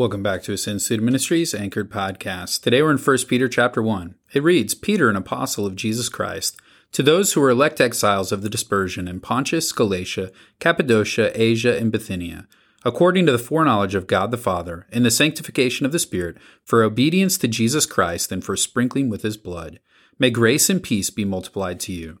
Welcome back to Ascend Student Ministries Anchored Podcast. Today we're in 1 Peter chapter 1. It reads, Peter, an apostle of Jesus Christ, to those who are elect exiles of the dispersion in Pontus, Galatia, Cappadocia, Asia, and Bithynia, according to the foreknowledge of God the Father, in the sanctification of the Spirit, for obedience to Jesus Christ and for sprinkling with his blood. May grace and peace be multiplied to you.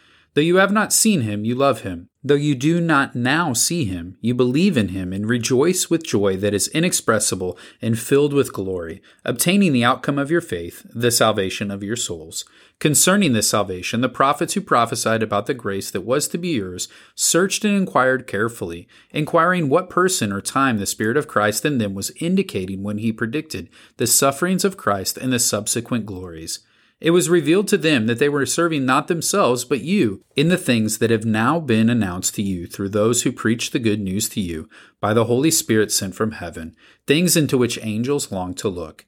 Though you have not seen him, you love him. Though you do not now see him, you believe in him and rejoice with joy that is inexpressible and filled with glory, obtaining the outcome of your faith, the salvation of your souls. Concerning this salvation, the prophets who prophesied about the grace that was to be yours searched and inquired carefully, inquiring what person or time the Spirit of Christ in them was indicating when he predicted the sufferings of Christ and the subsequent glories. It was revealed to them that they were serving not themselves, but you, in the things that have now been announced to you through those who preach the good news to you by the Holy Spirit sent from heaven, things into which angels long to look.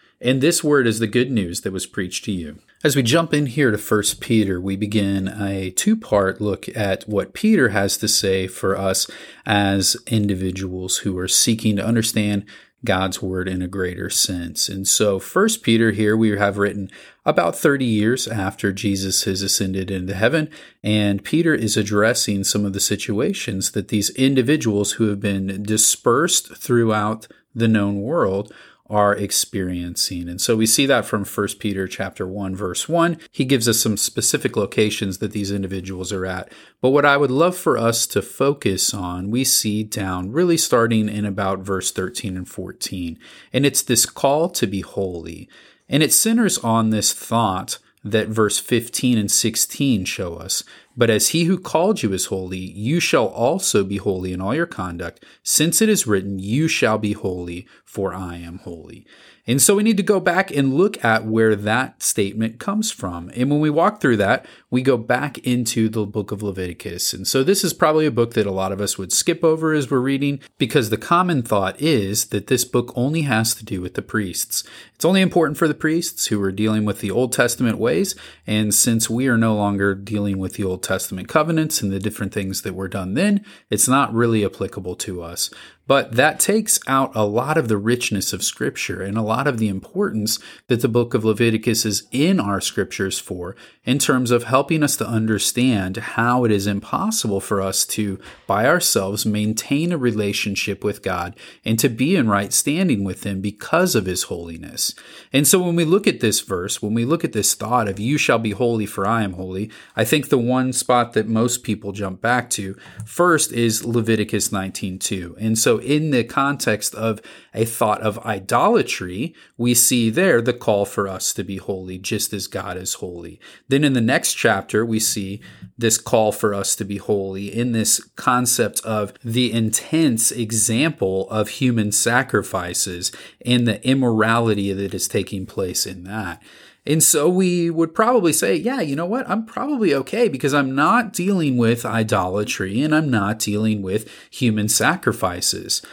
And this word is the good news that was preached to you. As we jump in here to 1 Peter, we begin a two part look at what Peter has to say for us as individuals who are seeking to understand God's word in a greater sense. And so, First Peter here we have written about 30 years after Jesus has ascended into heaven, and Peter is addressing some of the situations that these individuals who have been dispersed throughout the known world are experiencing. And so we see that from 1 Peter chapter 1 verse 1. He gives us some specific locations that these individuals are at. But what I would love for us to focus on, we see down really starting in about verse 13 and 14. And it's this call to be holy. And it centers on this thought that verse 15 and 16 show us. But as he who called you is holy, you shall also be holy in all your conduct, since it is written, You shall be holy, for I am holy. And so we need to go back and look at where that statement comes from. And when we walk through that, we go back into the book of Leviticus. And so this is probably a book that a lot of us would skip over as we're reading because the common thought is that this book only has to do with the priests. It's only important for the priests who are dealing with the Old Testament ways. And since we are no longer dealing with the Old Testament covenants and the different things that were done then, it's not really applicable to us. But that takes out a lot of the richness of Scripture and a lot of the importance that the book of Leviticus is in our Scriptures for in terms of helping us to understand how it is impossible for us to, by ourselves, maintain a relationship with God and to be in right standing with Him because of His holiness. And so when we look at this verse, when we look at this thought of, You shall be holy, for I am holy, I think the one spot that most people jump back to first is Leviticus 19:2. And so in the context of a thought of idolatry, we see there the call for us to be holy just as God is holy. Then in the next chapter, we see this call for us to be holy in this concept of the intense example of human sacrifices and the immorality that is taking place in that. And so we would probably say, yeah, you know what? I'm probably okay because I'm not dealing with idolatry and I'm not dealing with human sacrifices.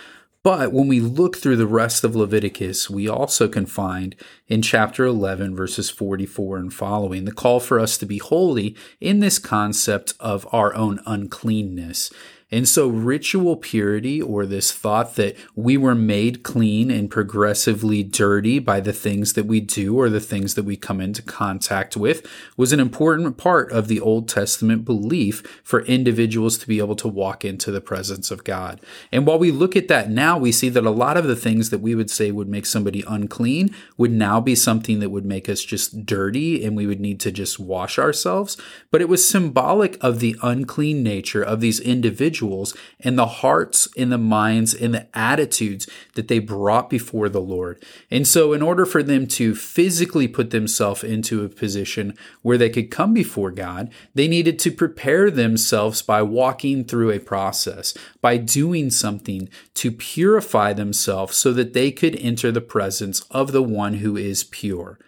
But when we look through the rest of Leviticus, we also can find in chapter 11, verses 44 and following, the call for us to be holy in this concept of our own uncleanness. And so, ritual purity, or this thought that we were made clean and progressively dirty by the things that we do or the things that we come into contact with, was an important part of the Old Testament belief for individuals to be able to walk into the presence of God. And while we look at that now, we see that a lot of the things that we would say would make somebody unclean would now be something that would make us just dirty and we would need to just wash ourselves. But it was symbolic of the unclean nature of these individuals individuals and the hearts and the minds and the attitudes that they brought before the Lord. And so, in order for them to physically put themselves into a position where they could come before God, they needed to prepare themselves by walking through a process, by doing something to purify themselves so that they could enter the presence of the one who is pure.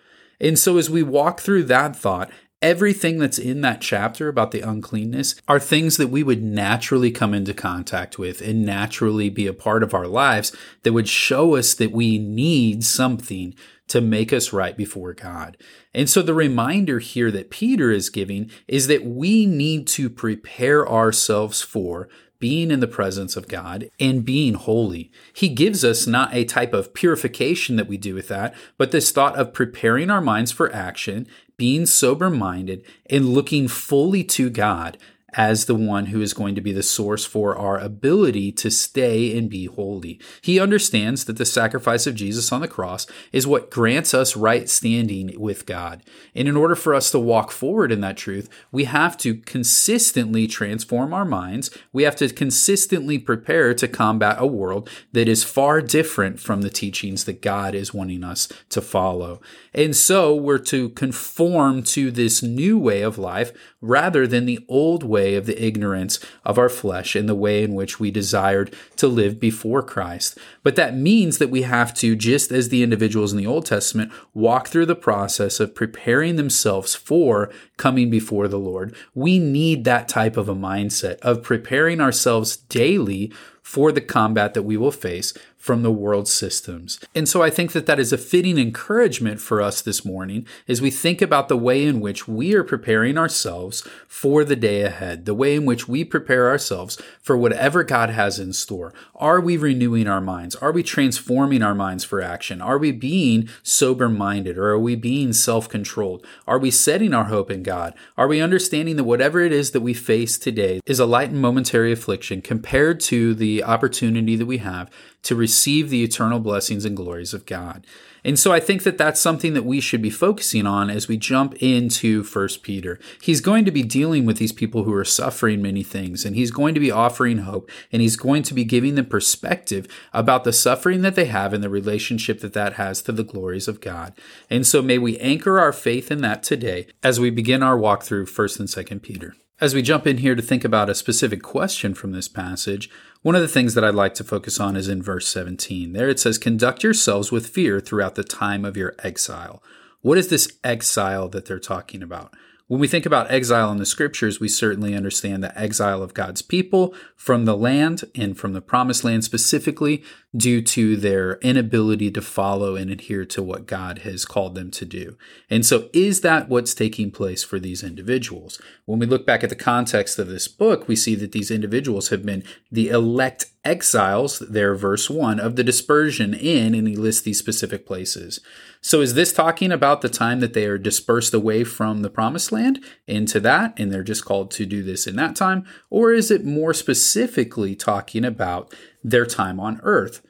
And so, as we walk through that thought, Everything that's in that chapter about the uncleanness are things that we would naturally come into contact with and naturally be a part of our lives that would show us that we need something to make us right before God. And so the reminder here that Peter is giving is that we need to prepare ourselves for being in the presence of God and being holy. He gives us not a type of purification that we do with that, but this thought of preparing our minds for action, being sober minded, and looking fully to God as the one who is going to be the source for our ability to stay and be holy. He understands that the sacrifice of Jesus on the cross is what grants us right standing with God. And in order for us to walk forward in that truth, we have to consistently transform our minds. We have to consistently prepare to combat a world that is far different from the teachings that God is wanting us to follow. And so we're to conform to this new way of life rather than the old way of the ignorance of our flesh and the way in which we desired to live before Christ. But that means that we have to, just as the individuals in the Old Testament, walk through the process of preparing themselves for coming before the Lord. We need that type of a mindset of preparing ourselves daily for the combat that we will face from the world systems. And so I think that that is a fitting encouragement for us this morning as we think about the way in which we are preparing ourselves for the day ahead, the way in which we prepare ourselves for whatever God has in store. Are we renewing our minds? Are we transforming our minds for action? Are we being sober minded or are we being self controlled? Are we setting our hope in God? Are we understanding that whatever it is that we face today is a light and momentary affliction compared to the opportunity that we have to receive the eternal blessings and glories of God. And so I think that that's something that we should be focusing on as we jump into First Peter. He's going to be dealing with these people who are suffering many things, and he's going to be offering hope, and he's going to be giving them perspective about the suffering that they have and the relationship that that has to the glories of God. And so may we anchor our faith in that today as we begin our walk through First and Second Peter. As we jump in here to think about a specific question from this passage, one of the things that I'd like to focus on is in verse 17. There it says, Conduct yourselves with fear throughout the time of your exile. What is this exile that they're talking about? When we think about exile in the scriptures, we certainly understand the exile of God's people from the land and from the promised land specifically due to their inability to follow and adhere to what God has called them to do. And so, is that what's taking place for these individuals? When we look back at the context of this book, we see that these individuals have been the elect exiles, there, verse 1, of the dispersion in, and he lists these specific places. So is this talking about the time that they are dispersed away from the promised land into that, and they're just called to do this in that time? Or is it more specifically talking about their time on earth?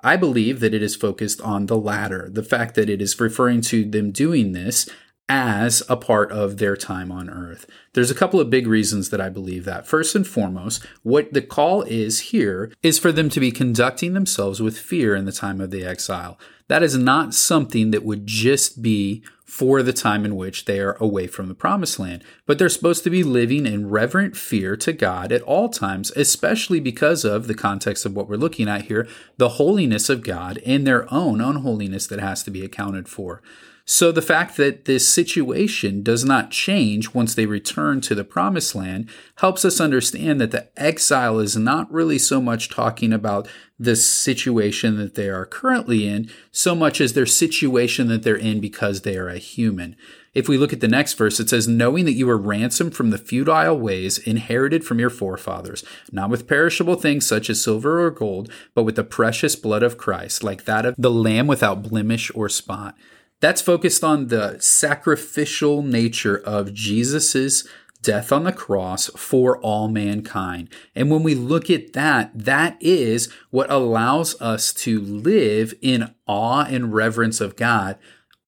I believe that it is focused on the latter, the fact that it is referring to them doing this as a part of their time on earth. There's a couple of big reasons that I believe that. First and foremost, what the call is here is for them to be conducting themselves with fear in the time of the exile. That is not something that would just be for the time in which they are away from the promised land, but they're supposed to be living in reverent fear to God at all times, especially because of the context of what we're looking at here, the holiness of God and their own unholiness that has to be accounted for. So the fact that this situation does not change once they return to the promised land helps us understand that the exile is not really so much talking about the situation that they are currently in, so much as their situation that they're in because they are a human. If we look at the next verse, it says, Knowing that you were ransomed from the futile ways inherited from your forefathers, not with perishable things such as silver or gold, but with the precious blood of Christ, like that of the Lamb without blemish or spot. That's focused on the sacrificial nature of Jesus's death on the cross for all mankind. And when we look at that, that is what allows us to live in awe and reverence of God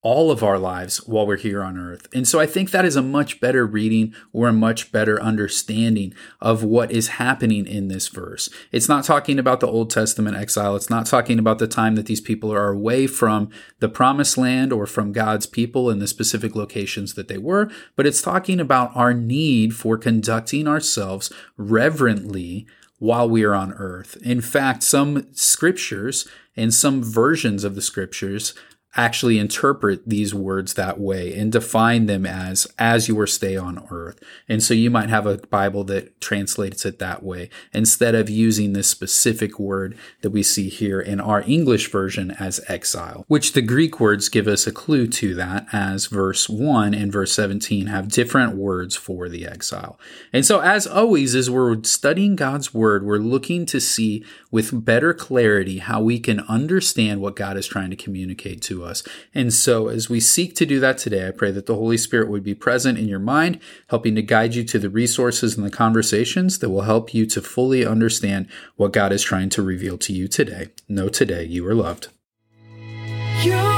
all of our lives while we're here on earth. And so I think that is a much better reading or a much better understanding of what is happening in this verse. It's not talking about the Old Testament exile. It's not talking about the time that these people are away from the promised land or from God's people in the specific locations that they were, but it's talking about our need for conducting ourselves reverently while we are on earth. In fact, some scriptures and some versions of the scriptures actually interpret these words that way and define them as as your stay on earth. And so you might have a Bible that translates it that way instead of using this specific word that we see here in our English version as exile, which the Greek words give us a clue to that as verse 1 and verse 17 have different words for the exile. And so as always as we're studying God's word, we're looking to see with better clarity how we can understand what God is trying to communicate to us. And so, as we seek to do that today, I pray that the Holy Spirit would be present in your mind, helping to guide you to the resources and the conversations that will help you to fully understand what God is trying to reveal to you today. Know today you are loved. You